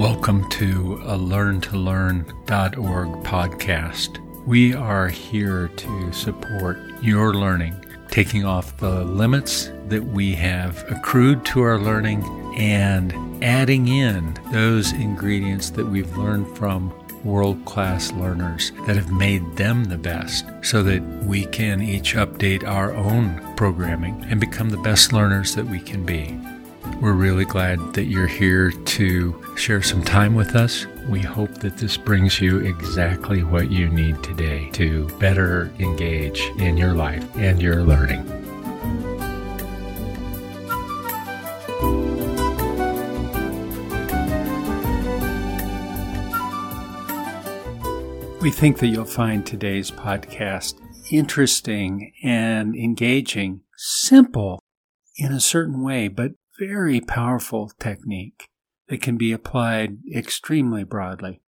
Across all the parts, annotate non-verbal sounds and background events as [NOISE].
Welcome to a learntolearn.org podcast. We are here to support your learning, taking off the limits that we have accrued to our learning and adding in those ingredients that we've learned from world class learners that have made them the best so that we can each update our own programming and become the best learners that we can be. We're really glad that you're here to share some time with us. We hope that this brings you exactly what you need today to better engage in your life and your learning. We think that you'll find today's podcast interesting and engaging, simple in a certain way, but very powerful technique that can be applied extremely broadly.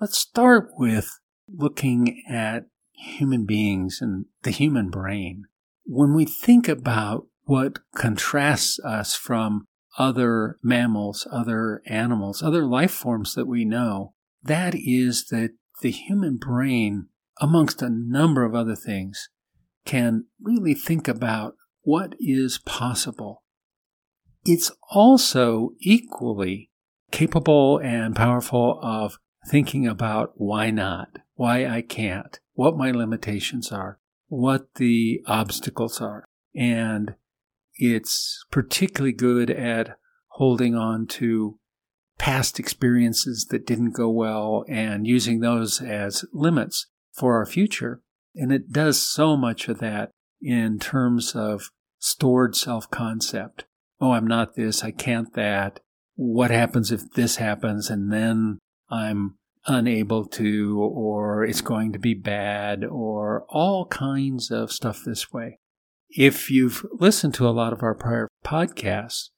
Let's start with looking at human beings and the human brain. When we think about what contrasts us from other mammals, other animals, other life forms that we know, that is that the human brain, amongst a number of other things, can really think about what is possible it's also equally capable and powerful of thinking about why not, why I can't, what my limitations are, what the obstacles are. And it's particularly good at holding on to past experiences that didn't go well and using those as limits for our future. And it does so much of that in terms of stored self concept oh, I'm not this, I can't that. What happens if this happens and then I'm unable to, or it's going to be bad, or all kinds of stuff this way. If you've listened to a lot of our prior podcasts,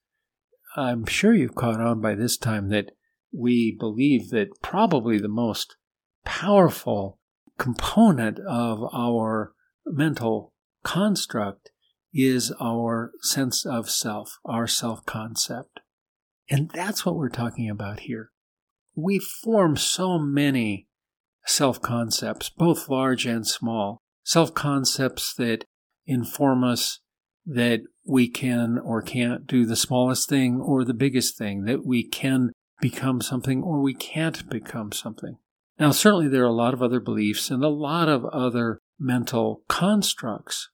I'm sure you've caught on by this time that we believe that probably the most powerful component of our mental construct is our sense of self, our self concept. And that's what we're talking about here. We form so many self concepts, both large and small, self concepts that inform us that we can or can't do the smallest thing or the biggest thing, that we can become something or we can't become something. Now, certainly there are a lot of other beliefs and a lot of other mental constructs,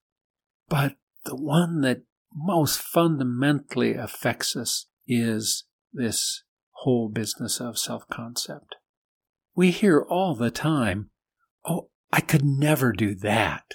but the one that most fundamentally affects us is this whole business of self concept. We hear all the time, oh, I could never do that.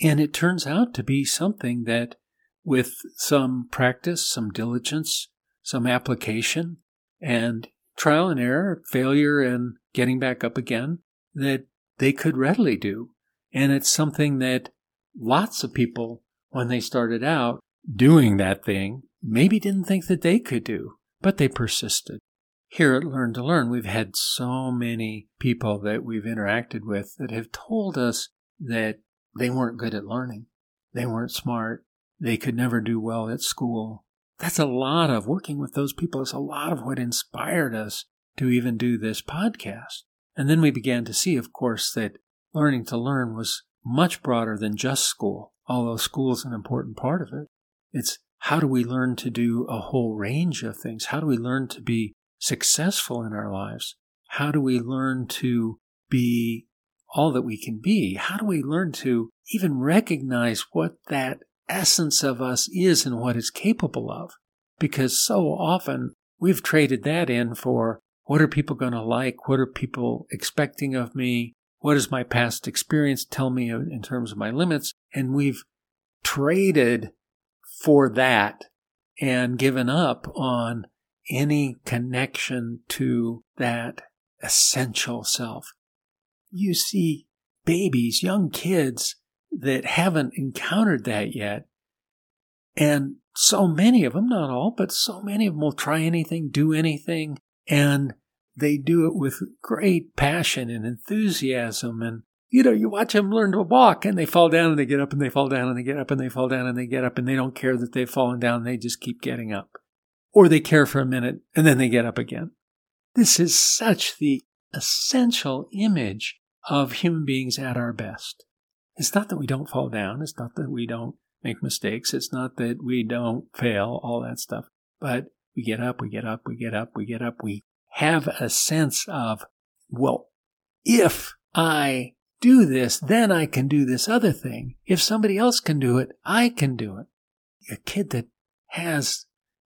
And it turns out to be something that, with some practice, some diligence, some application, and trial and error, failure and getting back up again, that they could readily do. And it's something that lots of people when they started out doing that thing, maybe didn't think that they could do, but they persisted. Here at Learn to Learn, we've had so many people that we've interacted with that have told us that they weren't good at learning. They weren't smart. They could never do well at school. That's a lot of working with those people is a lot of what inspired us to even do this podcast. And then we began to see, of course, that learning to learn was much broader than just school although school is an important part of it. It's how do we learn to do a whole range of things? How do we learn to be successful in our lives? How do we learn to be all that we can be? How do we learn to even recognize what that essence of us is and what it's capable of? Because so often we've traded that in for what are people going to like? What are people expecting of me? What does my past experience tell me in terms of my limits? And we've traded for that and given up on any connection to that essential self. You see babies, young kids that haven't encountered that yet. And so many of them, not all, but so many of them will try anything, do anything, and they do it with great passion and enthusiasm. And, you know, you watch them learn to walk and they fall down and they get up and they fall down and they get up and they fall down and they get up and they don't care that they've fallen down. They just keep getting up. Or they care for a minute and then they get up again. This is such the essential image of human beings at our best. It's not that we don't fall down. It's not that we don't make mistakes. It's not that we don't fail, all that stuff. But we get up, we get up, we get up, we get up. We have a sense of, well, if I do this, then I can do this other thing. If somebody else can do it, I can do it. A kid that has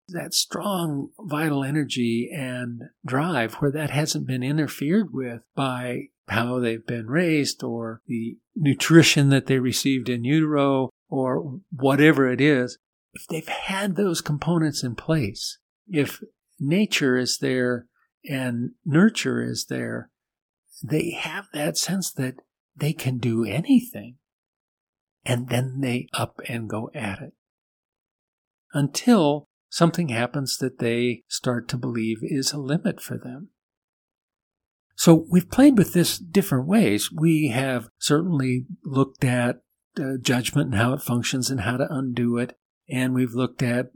that strong vital energy and drive where that hasn't been interfered with by how they've been raised or the nutrition that they received in utero or whatever it is, if they've had those components in place, if nature is there and nurture is there, they have that sense that they can do anything. And then they up and go at it. Until something happens that they start to believe is a limit for them. So we've played with this different ways. We have certainly looked at uh, judgment and how it functions and how to undo it. And we've looked at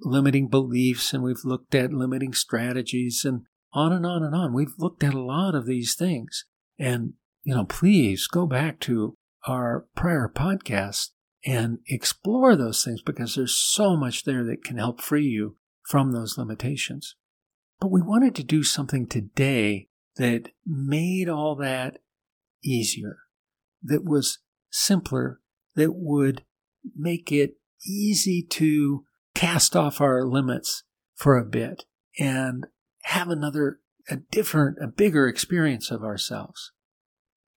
limiting beliefs and we've looked at limiting strategies and on and on and on. We've looked at a lot of these things. And, you know, please go back to our prior podcast and explore those things because there's so much there that can help free you from those limitations. But we wanted to do something today that made all that easier, that was simpler, that would make it easy to cast off our limits for a bit and have another, a different, a bigger experience of ourselves.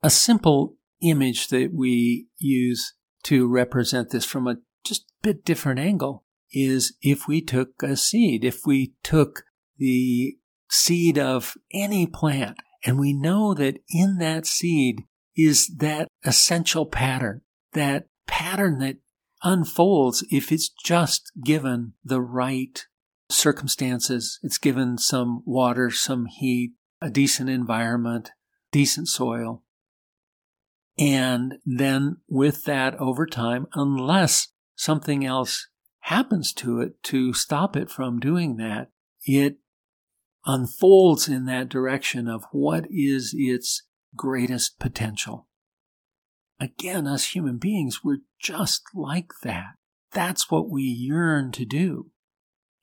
A simple image that we use to represent this from a just bit different angle is if we took a seed, if we took the seed of any plant and we know that in that seed is that essential pattern, that pattern that unfolds if it's just given the right circumstances. It's given some water, some heat, a decent environment, decent soil. And then with that over time, unless something else happens to it to stop it from doing that, it unfolds in that direction of what is its greatest potential. Again, us human beings, we're just like that. That's what we yearn to do.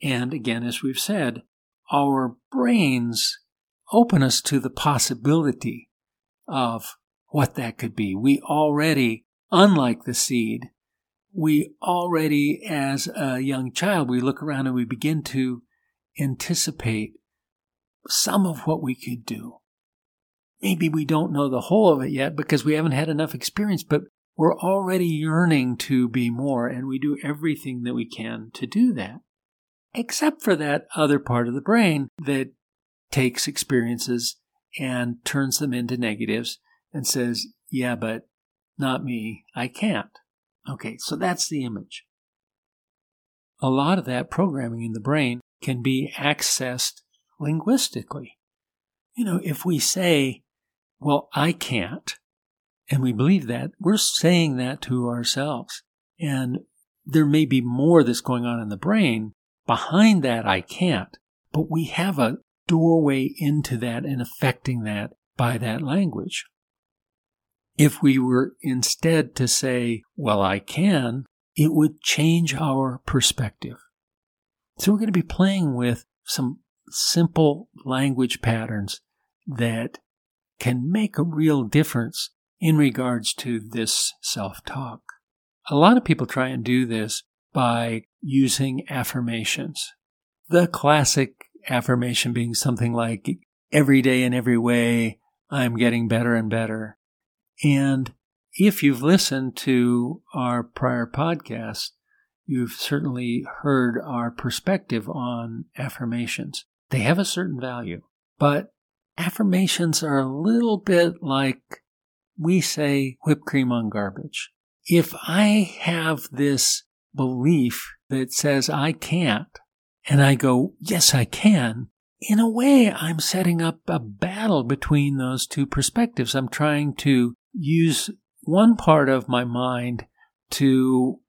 And again, as we've said, our brains open us to the possibility of what that could be. We already, unlike the seed, we already, as a young child, we look around and we begin to anticipate some of what we could do. Maybe we don't know the whole of it yet because we haven't had enough experience, but we're already yearning to be more, and we do everything that we can to do that. Except for that other part of the brain that takes experiences and turns them into negatives and says, Yeah, but not me. I can't. Okay, so that's the image. A lot of that programming in the brain can be accessed linguistically. You know, if we say, well, I can't. And we believe that. We're saying that to ourselves. And there may be more that's going on in the brain behind that I can't, but we have a doorway into that and affecting that by that language. If we were instead to say, well, I can, it would change our perspective. So we're going to be playing with some simple language patterns that can make a real difference in regards to this self talk. A lot of people try and do this by using affirmations. The classic affirmation being something like, every day in every way, I'm getting better and better. And if you've listened to our prior podcast, you've certainly heard our perspective on affirmations. They have a certain value, but affirmations are a little bit like we say whipped cream on garbage. If I have this belief that says I can't, and I go, yes, I can, in a way, I'm setting up a battle between those two perspectives. I'm trying to use one part of my mind to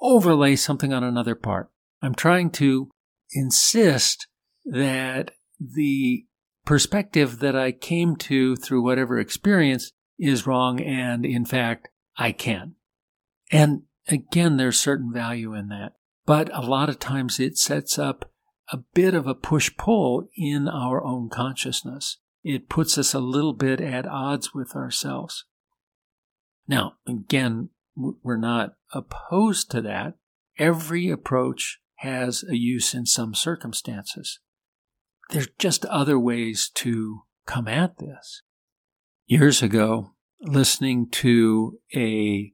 overlay something on another part. I'm trying to insist that the perspective that I came to through whatever experience is wrong, and in fact, I can. And again, there's certain value in that. But a lot of times it sets up a bit of a push pull in our own consciousness. It puts us a little bit at odds with ourselves. Now, again, we're not opposed to that. Every approach has a use in some circumstances. There's just other ways to come at this. Years ago, listening to a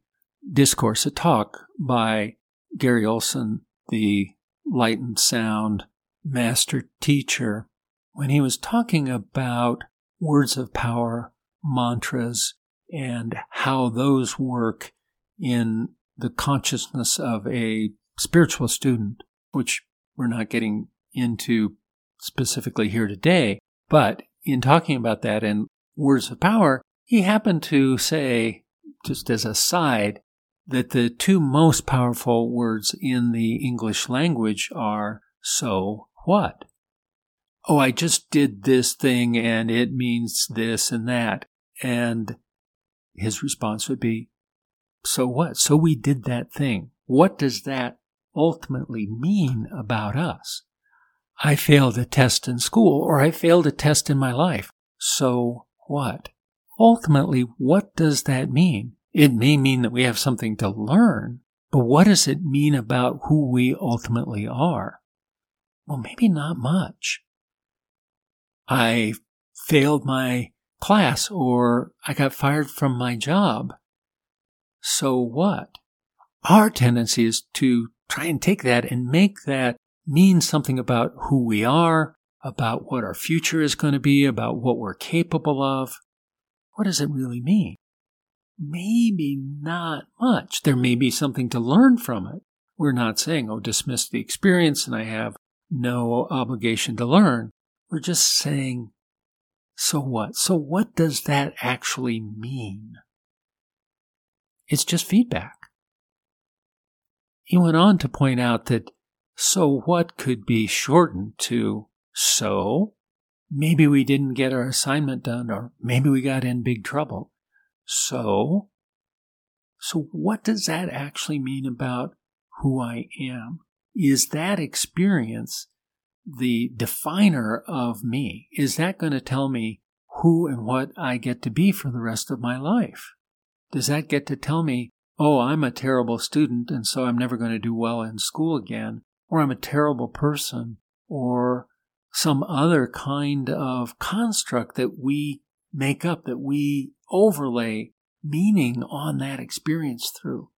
discourse, a talk by Gary Olson, the light and sound master teacher, when he was talking about words of power, mantras, and how those work in the consciousness of a spiritual student, which we're not getting into specifically here today. But in talking about that and words of power, he happened to say, just as a side, that the two most powerful words in the English language are so what? Oh, I just did this thing and it means this and that. And his response would be, so what? So we did that thing. What does that ultimately mean about us? I failed a test in school or I failed a test in my life. So what? Ultimately, what does that mean? It may mean that we have something to learn, but what does it mean about who we ultimately are? Well, maybe not much. I failed my class or I got fired from my job. So what? Our tendency is to try and take that and make that mean something about who we are, about what our future is going to be, about what we're capable of. What does it really mean? Maybe not much. There may be something to learn from it. We're not saying, oh, dismiss the experience and I have no obligation to learn. We're just saying, so what? So what does that actually mean? It's just feedback. He went on to point out that so what could be shortened to so maybe we didn't get our assignment done or maybe we got in big trouble. So, so what does that actually mean about who I am? Is that experience the definer of me? Is that going to tell me who and what I get to be for the rest of my life? Does that get to tell me, oh, I'm a terrible student and so I'm never going to do well in school again, or I'm a terrible person, or some other kind of construct that we make up, that we overlay meaning on that experience through?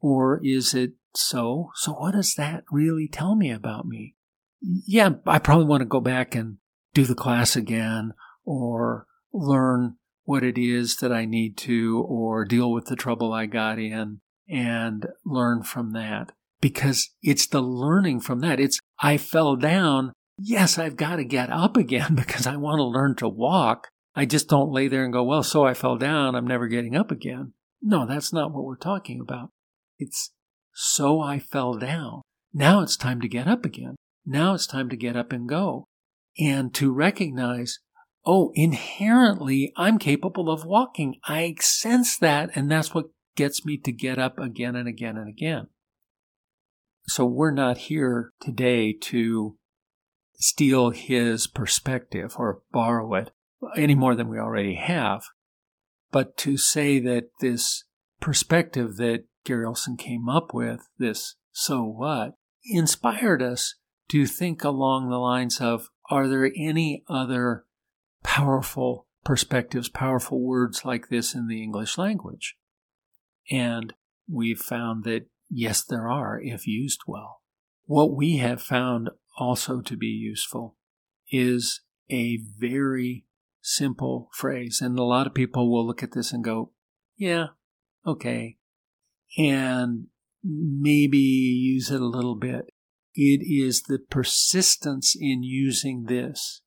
Or is it so? So what does that really tell me about me? Yeah, I probably want to go back and do the class again or learn what it is that I need to or deal with the trouble I got in and learn from that because it's the learning from that. It's I fell down. Yes, I've got to get up again [LAUGHS] because I want to learn to walk. I just don't lay there and go, well, so I fell down. I'm never getting up again. No, that's not what we're talking about. It's so I fell down. Now it's time to get up again. Now it's time to get up and go and to recognize, oh, inherently I'm capable of walking. I sense that. And that's what gets me to get up again and again and again. So we're not here today to steal his perspective or borrow it any more than we already have. But to say that this perspective that Gary Olson came up with, this so what, inspired us to think along the lines of are there any other powerful perspectives, powerful words like this in the English language? And we've found that yes, there are if used well. What we have found also to be useful is a very simple phrase. And a lot of people will look at this and go, yeah, okay. And maybe use it a little bit. It is the persistence in using this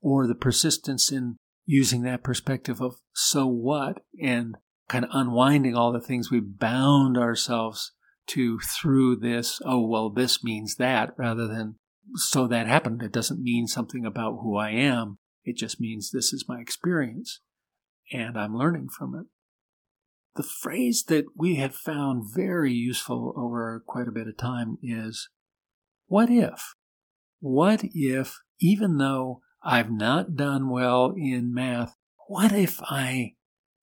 or the persistence in using that perspective of so what and kind of unwinding all the things we bound ourselves to through this, oh, well, this means that rather than so that happened. It doesn't mean something about who I am. It just means this is my experience and I'm learning from it. The phrase that we have found very useful over quite a bit of time is what if? What if, even though I've not done well in math, what if I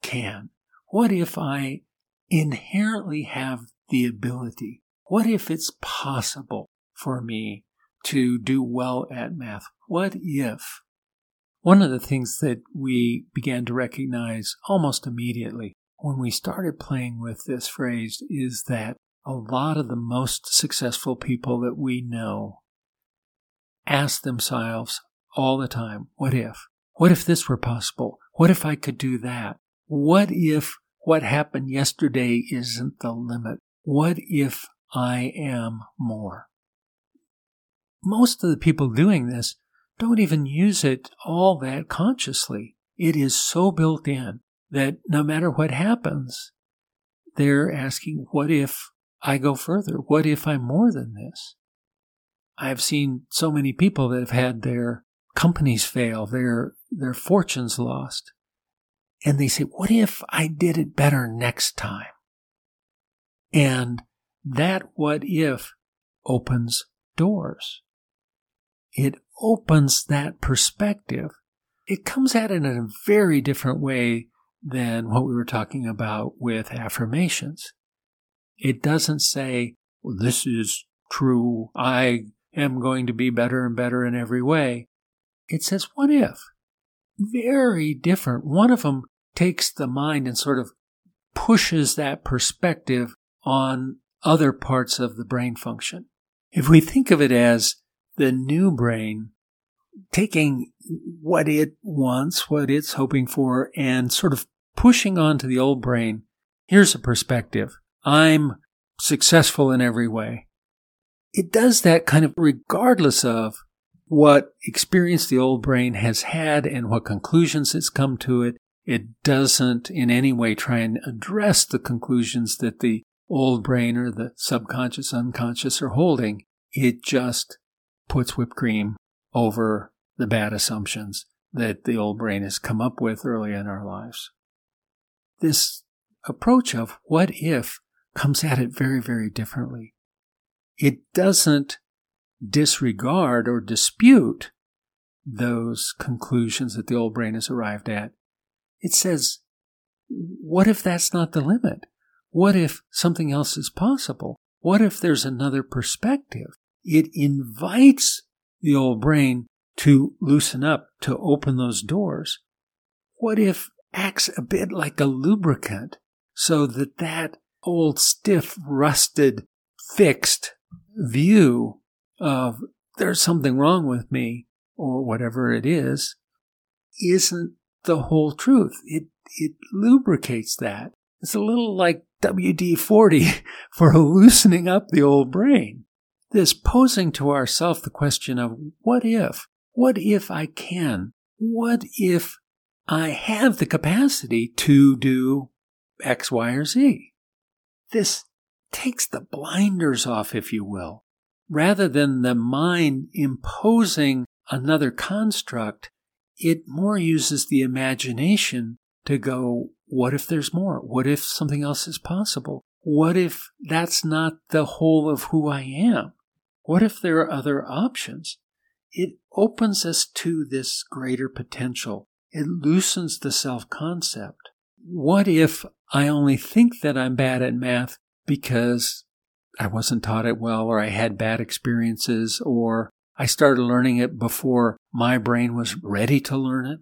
can? What if I inherently have the ability? What if it's possible for me to do well at math? What if? One of the things that we began to recognize almost immediately when we started playing with this phrase is that a lot of the most successful people that we know ask themselves all the time, what if? What if this were possible? What if I could do that? What if what happened yesterday isn't the limit? What if I am more? Most of the people doing this don't even use it all that consciously. It is so built in that no matter what happens, they're asking, what if I go further? What if I'm more than this? I've seen so many people that have had their companies fail, their, their fortunes lost. And they say, what if I did it better next time? And that what if opens doors. It opens that perspective. It comes at it in a very different way than what we were talking about with affirmations. It doesn't say, well, this is true. I am going to be better and better in every way. It says, what if? Very different. One of them takes the mind and sort of pushes that perspective on other parts of the brain function. If we think of it as the new brain taking what it wants, what it's hoping for, and sort of pushing onto the old brain, here's a perspective. I'm successful in every way. It does that kind of regardless of what experience the old brain has had and what conclusions it's come to it. It doesn't in any way try and address the conclusions that the old brain or the subconscious, unconscious are holding. It just puts whipped cream over the bad assumptions that the old brain has come up with early in our lives. This approach of what if comes at it very, very differently. It doesn't disregard or dispute those conclusions that the old brain has arrived at. It says, what if that's not the limit? What if something else is possible? What if there's another perspective? It invites the old brain to loosen up, to open those doors. What if acts a bit like a lubricant so that that old stiff, rusted, fixed view of there's something wrong with me or whatever it is isn't the whole truth. It, it lubricates that. It's a little like WD 40 [LAUGHS] for loosening up the old brain. This posing to ourselves the question of what if? What if I can? What if I have the capacity to do X, Y, or Z? This takes the blinders off, if you will. Rather than the mind imposing another construct, it more uses the imagination to go, what if there's more? What if something else is possible? What if that's not the whole of who I am? What if there are other options? It opens us to this greater potential. It loosens the self concept. What if I only think that I'm bad at math because I wasn't taught it well, or I had bad experiences, or I started learning it before my brain was ready to learn it?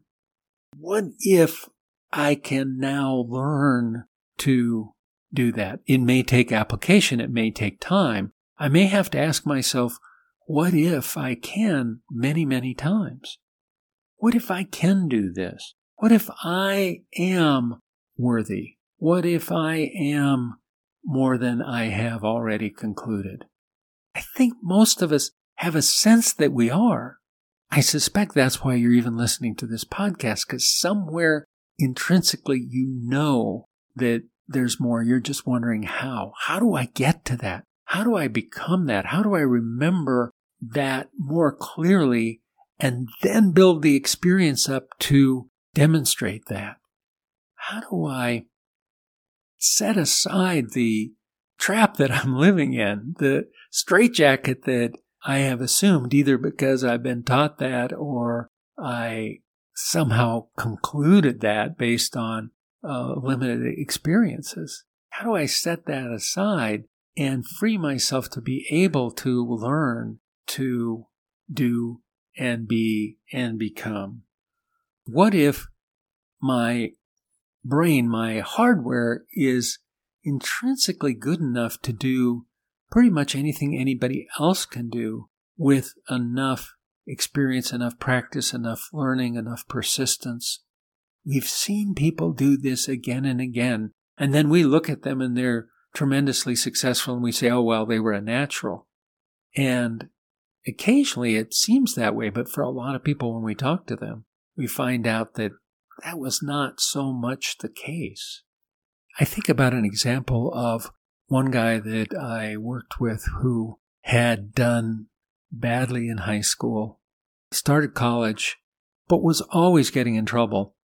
What if I can now learn to do that? It may take application, it may take time. I may have to ask myself, what if I can many, many times? What if I can do this? What if I am worthy? What if I am more than I have already concluded? I think most of us have a sense that we are. I suspect that's why you're even listening to this podcast, because somewhere intrinsically you know that there's more. You're just wondering how. How do I get to that? How do I become that? How do I remember that more clearly and then build the experience up to demonstrate that? How do I set aside the trap that I'm living in, the straitjacket that I have assumed either because I've been taught that or I somehow concluded that based on uh, limited experiences. How do I set that aside and free myself to be able to learn to do and be and become? What if my brain, my hardware is intrinsically good enough to do pretty much anything anybody else can do with enough experience, enough practice, enough learning, enough persistence. We've seen people do this again and again. And then we look at them and they're tremendously successful and we say, oh, well, they were a natural. And occasionally it seems that way, but for a lot of people, when we talk to them, we find out that that was not so much the case. I think about an example of one guy that I worked with who had done badly in high school, started college, but was always getting in trouble,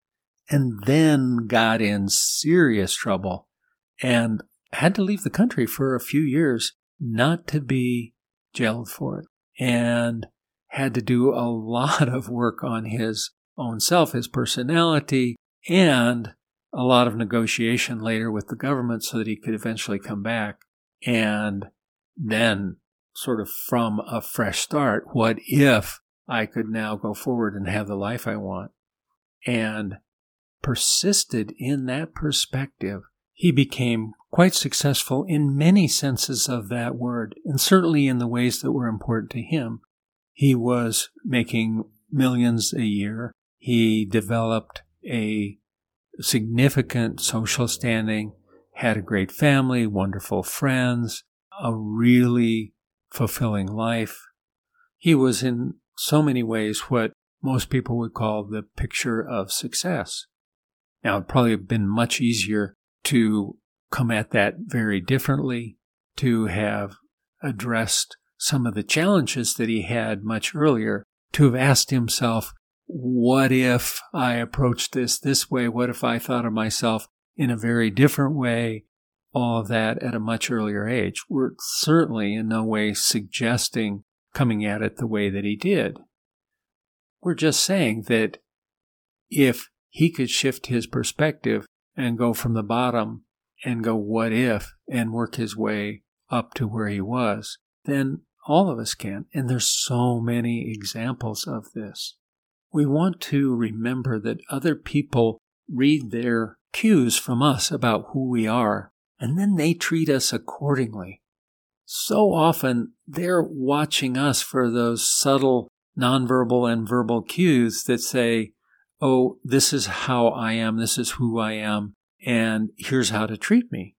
and then got in serious trouble and had to leave the country for a few years not to be jailed for it and had to do a lot of work on his own self, his personality, and a lot of negotiation later with the government so that he could eventually come back and then sort of from a fresh start. What if I could now go forward and have the life I want? And persisted in that perspective. He became quite successful in many senses of that word, and certainly in the ways that were important to him. He was making millions a year. He developed a significant social standing, had a great family, wonderful friends, a really fulfilling life. He was in so many ways what most people would call the picture of success. Now, it'd probably have been much easier to come at that very differently, to have addressed some of the challenges that he had much earlier, to have asked himself, what if I approached this this way? What if I thought of myself in a very different way? All of that at a much earlier age. We're certainly in no way suggesting coming at it the way that he did. We're just saying that if he could shift his perspective and go from the bottom and go, what if, and work his way up to where he was, then all of us can. And there's so many examples of this we want to remember that other people read their cues from us about who we are, and then they treat us accordingly. So often they're watching us for those subtle nonverbal and verbal cues that say, Oh, this is how I am. This is who I am. And here's how to treat me.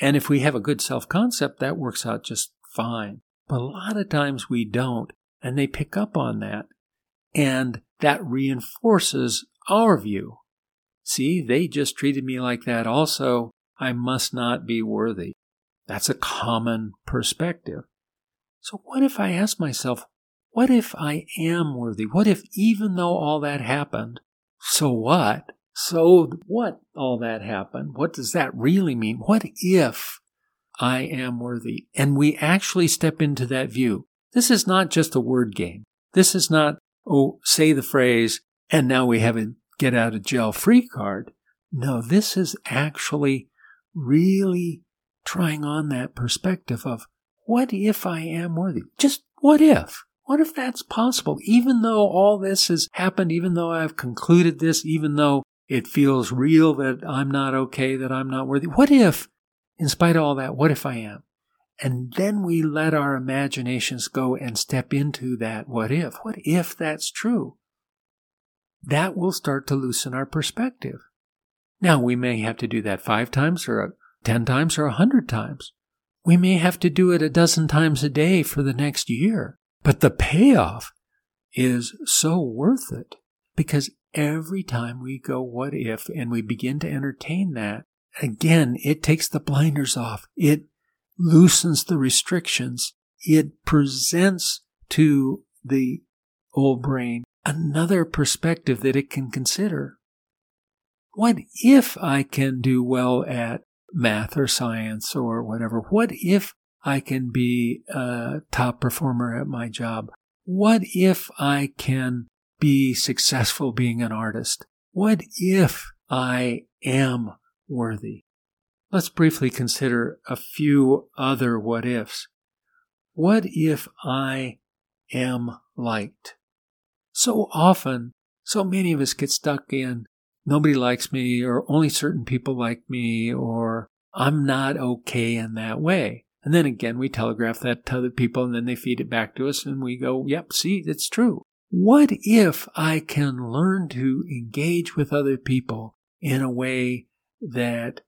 And if we have a good self concept, that works out just fine. But a lot of times we don't, and they pick up on that. And that reinforces our view. See, they just treated me like that also. I must not be worthy. That's a common perspective. So what if I ask myself, what if I am worthy? What if even though all that happened, so what? So what all that happened? What does that really mean? What if I am worthy? And we actually step into that view. This is not just a word game. This is not oh, say the phrase, and now we have a get out of jail free card. No, this is actually really trying on that perspective of what if I am worthy? Just what if? What if that's possible? Even though all this has happened, even though I've concluded this, even though it feels real that I'm not okay, that I'm not worthy, what if, in spite of all that, what if I am? And then we let our imaginations go and step into that what if. What if that's true? That will start to loosen our perspective. Now, we may have to do that five times or 10 times or a 100 times. We may have to do it a dozen times a day for the next year. But the payoff is so worth it because every time we go, what if, and we begin to entertain that, again, it takes the blinders off. It loosens the restrictions, it presents to the old brain another perspective that it can consider. What if I can do well at math or science or whatever? What if I can be a top performer at my job? What if I can be successful being an artist? What if I am worthy? Let's briefly consider a few other what ifs. What if I am liked? So often, so many of us get stuck in nobody likes me or only certain people like me or I'm not okay in that way. And then again, we telegraph that to other people and then they feed it back to us and we go, yep, see, it's true. What if I can learn to engage with other people in a way that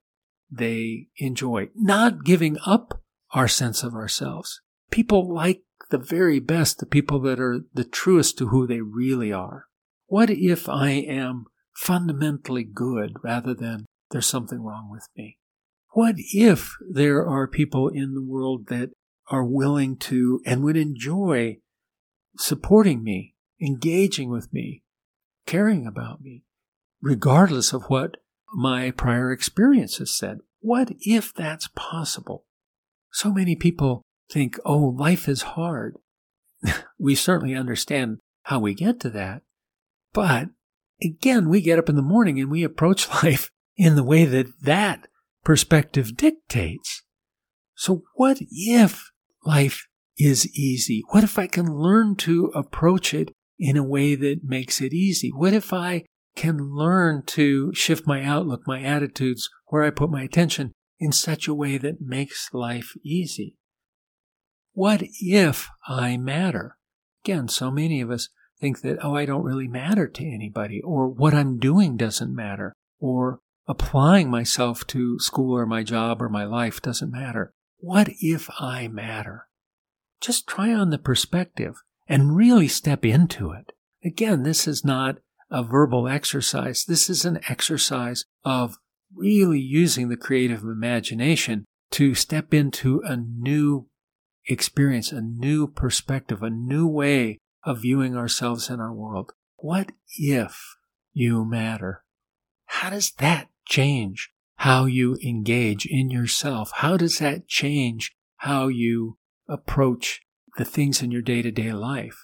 they enjoy, not giving up our sense of ourselves? People like the very best, the people that are the truest to who they really are. What if I am fundamentally good rather than there's something wrong with me? What if there are people in the world that are willing to and would enjoy supporting me, engaging with me, caring about me, regardless of what my prior experiences said? What if that's possible? So many people think, oh, life is hard. [LAUGHS] we certainly understand how we get to that. But again, we get up in the morning and we approach [LAUGHS] life in the way that that perspective dictates. So what if life is easy? What if I can learn to approach it in a way that makes it easy? What if I can learn to shift my outlook, my attitudes, where I put my attention in such a way that makes life easy? What if I matter? Again, so many of us think that, oh, I don't really matter to anybody, or what I'm doing doesn't matter, or applying myself to school or my job or my life doesn't matter. What if I matter? Just try on the perspective and really step into it. Again, this is not a verbal exercise. This is an exercise of really using the creative imagination to step into a new experience, a new perspective, a new way of viewing ourselves in our world. What if you matter? How does that change how you engage in yourself? How does that change how you approach the things in your day to day life?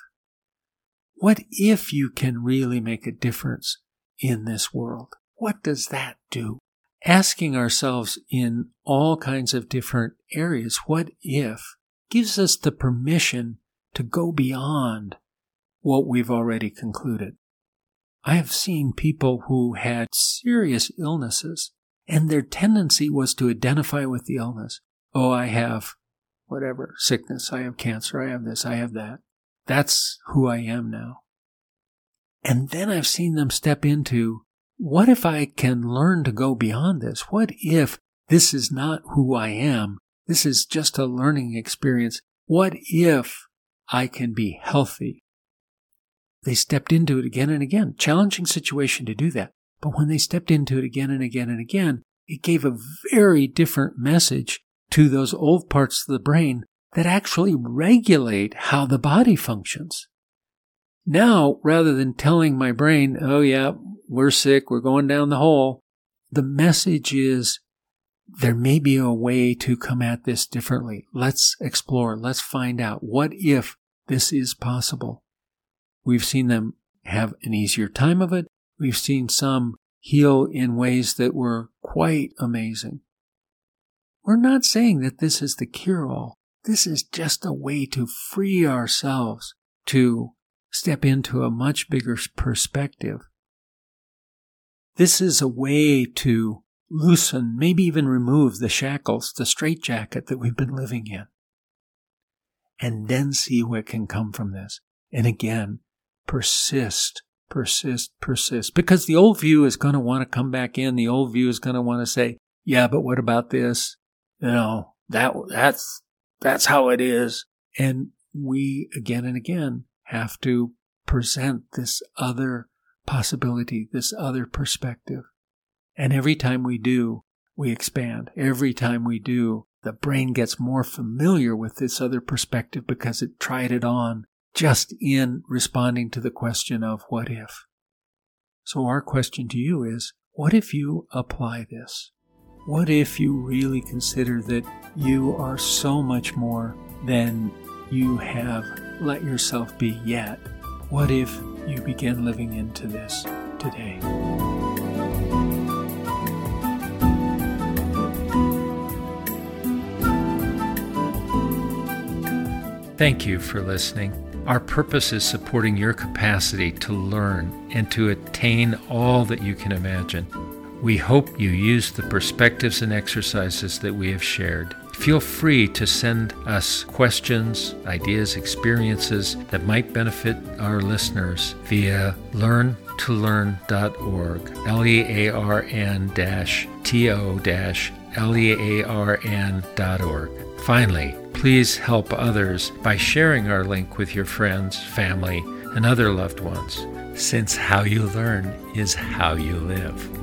What if you can really make a difference in this world? What does that do? Asking ourselves in all kinds of different areas, what if, gives us the permission to go beyond what we've already concluded. I have seen people who had serious illnesses and their tendency was to identify with the illness. Oh, I have whatever sickness. I have cancer. I have this. I have that. That's who I am now. And then I've seen them step into what if I can learn to go beyond this? What if this is not who I am? This is just a learning experience. What if I can be healthy? They stepped into it again and again. Challenging situation to do that. But when they stepped into it again and again and again, it gave a very different message to those old parts of the brain that actually regulate how the body functions. Now, rather than telling my brain, oh yeah, we're sick, we're going down the hole, the message is there may be a way to come at this differently. Let's explore. Let's find out. What if this is possible? We've seen them have an easier time of it. We've seen some heal in ways that were quite amazing. We're not saying that this is the cure all. This is just a way to free ourselves to step into a much bigger perspective. This is a way to loosen, maybe even remove the shackles, the straitjacket that we've been living in. And then see what can come from this. And again, persist, persist, persist. Because the old view is going to want to come back in. The old view is going to want to say, yeah, but what about this? You know, that, that's, that's how it is. And we again and again have to present this other possibility, this other perspective. And every time we do, we expand. Every time we do, the brain gets more familiar with this other perspective because it tried it on just in responding to the question of what if. So our question to you is, what if you apply this? What if you really consider that you are so much more than you have let yourself be yet? What if you begin living into this today? Thank you for listening. Our purpose is supporting your capacity to learn and to attain all that you can imagine. We hope you use the perspectives and exercises that we have shared. Feel free to send us questions, ideas, experiences that might benefit our listeners via learntolearn.org, L E A R N T O L E A R N.org. Finally, please help others by sharing our link with your friends, family, and other loved ones, since how you learn is how you live.